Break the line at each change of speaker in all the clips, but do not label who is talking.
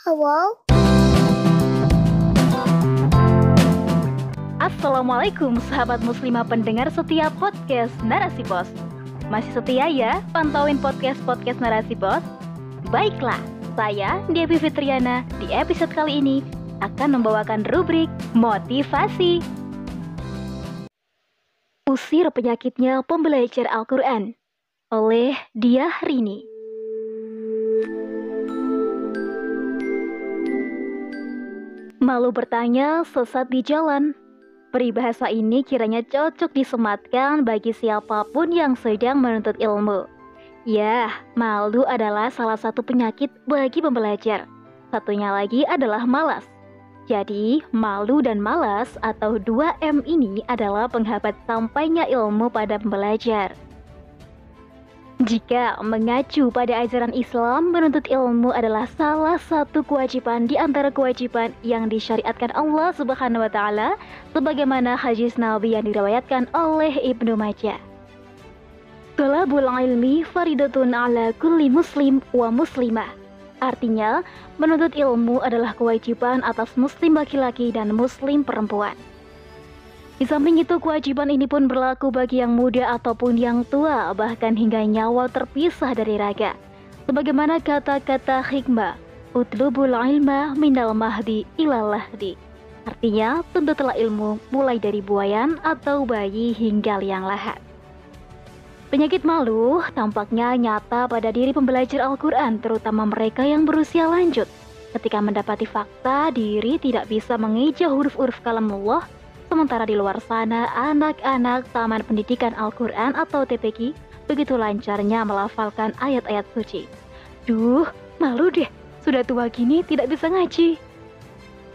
Hello?
Assalamualaikum sahabat muslimah pendengar setia podcast Narasi Pos Masih setia ya pantauin podcast-podcast Narasi Pos? Baiklah, saya Devi Fitriana di episode kali ini akan membawakan rubrik motivasi Usir penyakitnya pembelajar Al-Quran oleh Dia Rini Malu bertanya sesat di jalan. Peribahasa ini kiranya cocok disematkan bagi siapa pun yang sedang menuntut ilmu. Ya, malu adalah salah satu penyakit bagi pembelajar. Satunya lagi adalah malas. Jadi, malu dan malas atau 2M ini adalah penghambat sampainya ilmu pada pembelajar. Jika mengacu pada ajaran Islam, menuntut ilmu adalah salah satu kewajiban di antara kewajiban yang disyariatkan Allah Subhanahu wa taala sebagaimana hadis Nabi yang diriwayatkan oleh Ibnu Majah. Talabul ilmi faridatun ala kulli muslim wa muslimah. Artinya, menuntut ilmu adalah kewajiban atas muslim laki-laki dan muslim perempuan. Di samping itu, kewajiban ini pun berlaku bagi yang muda ataupun yang tua, bahkan hingga nyawa terpisah dari raga. Sebagaimana kata-kata hikmah, Utlubul ilma minal mahdi ilal lahdi. Artinya, tuntutlah ilmu mulai dari buayan atau bayi hingga liang lahat. Penyakit malu tampaknya nyata pada diri pembelajar Al-Quran, terutama mereka yang berusia lanjut. Ketika mendapati fakta diri tidak bisa mengeja huruf-huruf kalam Allah, Sementara di luar sana, anak-anak Taman Pendidikan Al-Quran atau TPQ begitu lancarnya melafalkan ayat-ayat suci. Duh, malu deh, sudah tua gini tidak bisa ngaji.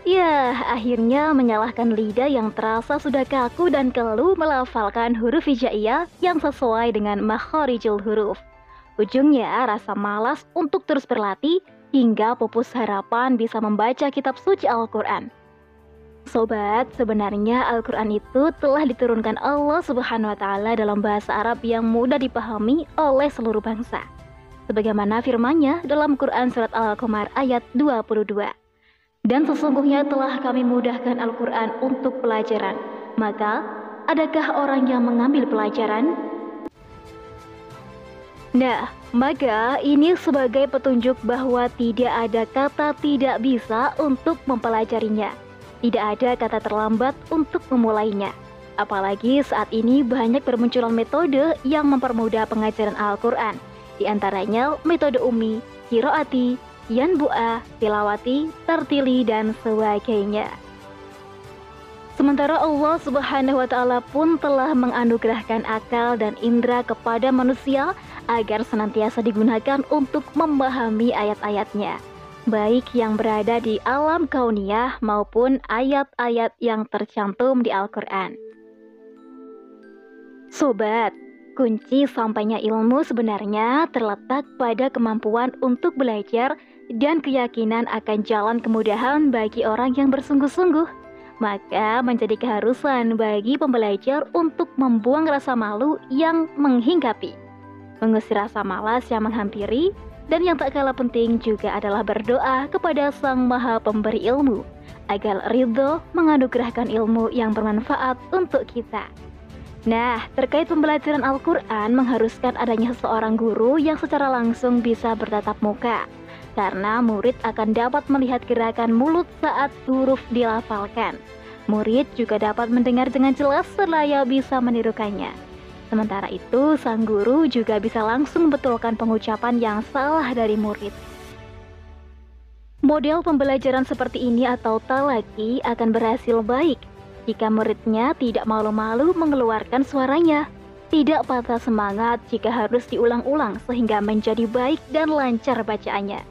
Ya, akhirnya menyalahkan lidah yang terasa sudah kaku dan keluh melafalkan huruf hijaiyah yang sesuai dengan makharijul huruf. Ujungnya rasa malas untuk terus berlatih hingga pupus harapan bisa membaca kitab suci Al-Quran. Sobat, sebenarnya Al-Quran itu telah diturunkan Allah Subhanahu wa Ta'ala dalam bahasa Arab yang mudah dipahami oleh seluruh bangsa. Sebagaimana firman-Nya dalam Quran Surat Al-Qamar ayat 22. Dan sesungguhnya telah kami mudahkan Al-Quran untuk pelajaran. Maka, adakah orang yang mengambil pelajaran? Nah, maka ini sebagai petunjuk bahwa tidak ada kata tidak bisa untuk mempelajarinya. Tidak ada kata terlambat untuk memulainya. Apalagi saat ini banyak bermunculan metode yang mempermudah pengajaran Al-Quran. Di antaranya metode Umi, Kiroati, Yanbu'a, Tilawati, Tertili, dan sebagainya. Sementara Allah Subhanahu wa Ta'ala pun telah menganugerahkan akal dan indera kepada manusia agar senantiasa digunakan untuk memahami ayat-ayatnya baik yang berada di alam kauniyah maupun ayat-ayat yang tercantum di Al-Quran. Sobat, kunci sampainya ilmu sebenarnya terletak pada kemampuan untuk belajar dan keyakinan akan jalan kemudahan bagi orang yang bersungguh-sungguh. Maka menjadi keharusan bagi pembelajar untuk membuang rasa malu yang menghinggapi, mengusir rasa malas yang menghampiri, dan yang tak kalah penting juga adalah berdoa kepada Sang Maha Pemberi Ilmu agar ridho menganugerahkan ilmu yang bermanfaat untuk kita. Nah, terkait pembelajaran Al-Quran mengharuskan adanya seorang guru yang secara langsung bisa bertatap muka, karena murid akan dapat melihat gerakan mulut saat huruf dilafalkan. Murid juga dapat mendengar dengan jelas seraya bisa menirukannya. Sementara itu, sang guru juga bisa langsung betulkan pengucapan yang salah dari murid. Model pembelajaran seperti ini atau talaki akan berhasil baik jika muridnya tidak malu-malu mengeluarkan suaranya, tidak patah semangat jika harus diulang-ulang sehingga menjadi baik dan lancar bacaannya.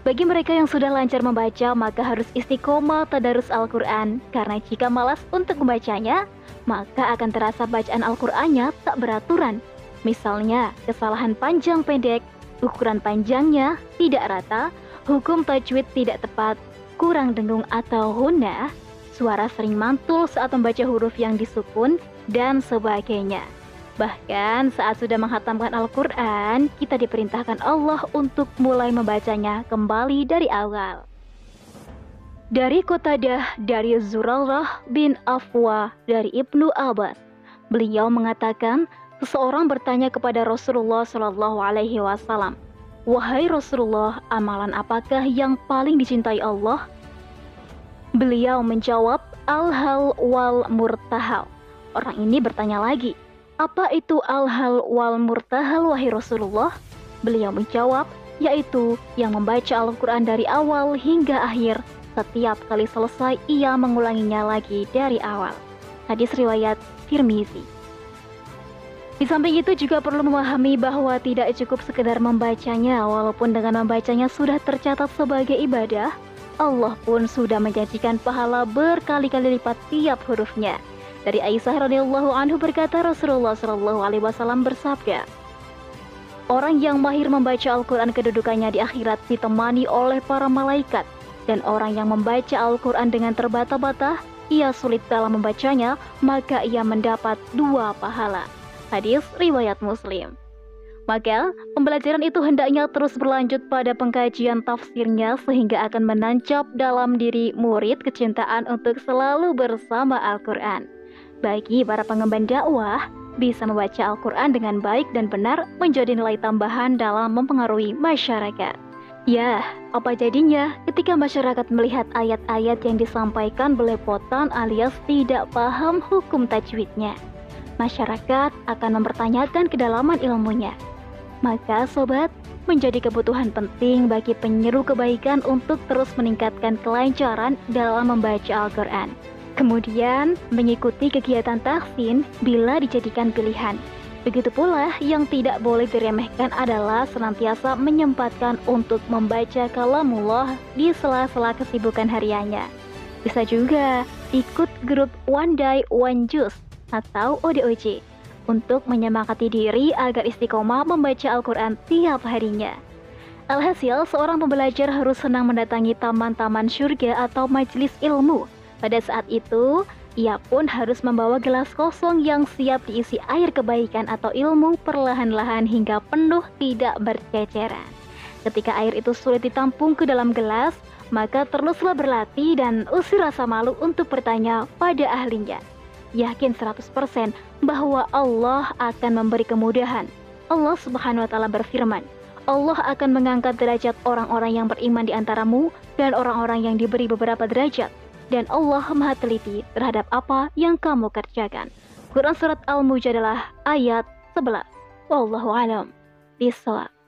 Bagi mereka yang sudah lancar membaca, maka harus istiqomah tadarus Al-Quran, karena jika malas untuk membacanya, maka akan terasa bacaan Al-Qur'annya tak beraturan. Misalnya, kesalahan panjang pendek, ukuran panjangnya tidak rata, hukum tajwid tidak tepat, kurang dengung atau huna, suara sering mantul saat membaca huruf yang disukun, dan sebagainya. Bahkan saat sudah menghatamkan Al-Quran, kita diperintahkan Allah untuk mulai membacanya kembali dari awal. Dari Qatadah dari Zurarah bin Afwa dari Ibnu Abbas. Beliau mengatakan, seseorang bertanya kepada Rasulullah Shallallahu alaihi wasallam, "Wahai Rasulullah, amalan apakah yang paling dicintai Allah?" Beliau menjawab, "Al-hal wal murtahal." Orang ini bertanya lagi, "Apa itu al-hal wal murtahal wahai Rasulullah?" Beliau menjawab, yaitu yang membaca Al-Quran dari awal hingga akhir setiap kali selesai, ia mengulanginya lagi dari awal. Hadis riwayat Tirmizi. Di samping itu juga perlu memahami bahwa tidak cukup sekedar membacanya, walaupun dengan membacanya sudah tercatat sebagai ibadah, Allah pun sudah menjanjikan pahala berkali-kali lipat tiap hurufnya. Dari Aisyah radhiyallahu anhu berkata Rasulullah shallallahu alaihi wasallam bersabda, Orang yang mahir membaca Al-Quran kedudukannya di akhirat ditemani oleh para malaikat dan orang yang membaca Al-Quran dengan terbata-bata, ia sulit dalam membacanya, maka ia mendapat dua pahala. Hadis riwayat Muslim. Maka, pembelajaran itu hendaknya terus berlanjut pada pengkajian tafsirnya sehingga akan menancap dalam diri murid kecintaan untuk selalu bersama Al-Quran. Bagi para pengemban dakwah, bisa membaca Al-Quran dengan baik dan benar menjadi nilai tambahan dalam mempengaruhi masyarakat. Ya, apa jadinya ketika masyarakat melihat ayat-ayat yang disampaikan belepotan alias tidak paham hukum tajwidnya? Masyarakat akan mempertanyakan kedalaman ilmunya. Maka sobat, menjadi kebutuhan penting bagi penyeru kebaikan untuk terus meningkatkan kelancaran dalam membaca Al-Quran. Kemudian, mengikuti kegiatan tahsin bila dijadikan pilihan Begitu pula yang tidak boleh diremehkan adalah senantiasa menyempatkan untuk membaca kalamullah di sela-sela kesibukan hariannya. Bisa juga ikut grup One Day One Juice atau ODOJ untuk menyemangati diri agar istiqomah membaca Al-Quran tiap harinya. Alhasil, seorang pembelajar harus senang mendatangi taman-taman surga atau majelis ilmu. Pada saat itu, ia pun harus membawa gelas kosong yang siap diisi air kebaikan atau ilmu perlahan-lahan hingga penuh tidak berceceran. Ketika air itu sulit ditampung ke dalam gelas, maka teruslah berlatih dan usir rasa malu untuk bertanya pada ahlinya. Yakin 100% bahwa Allah akan memberi kemudahan. Allah Subhanahu wa taala berfirman, Allah akan mengangkat derajat orang-orang yang beriman di antaramu dan orang-orang yang diberi beberapa derajat dan Allah Maha Teliti terhadap apa yang kamu kerjakan. Quran Surat Al-Mujadalah ayat 11. Wallahu. Bisawab.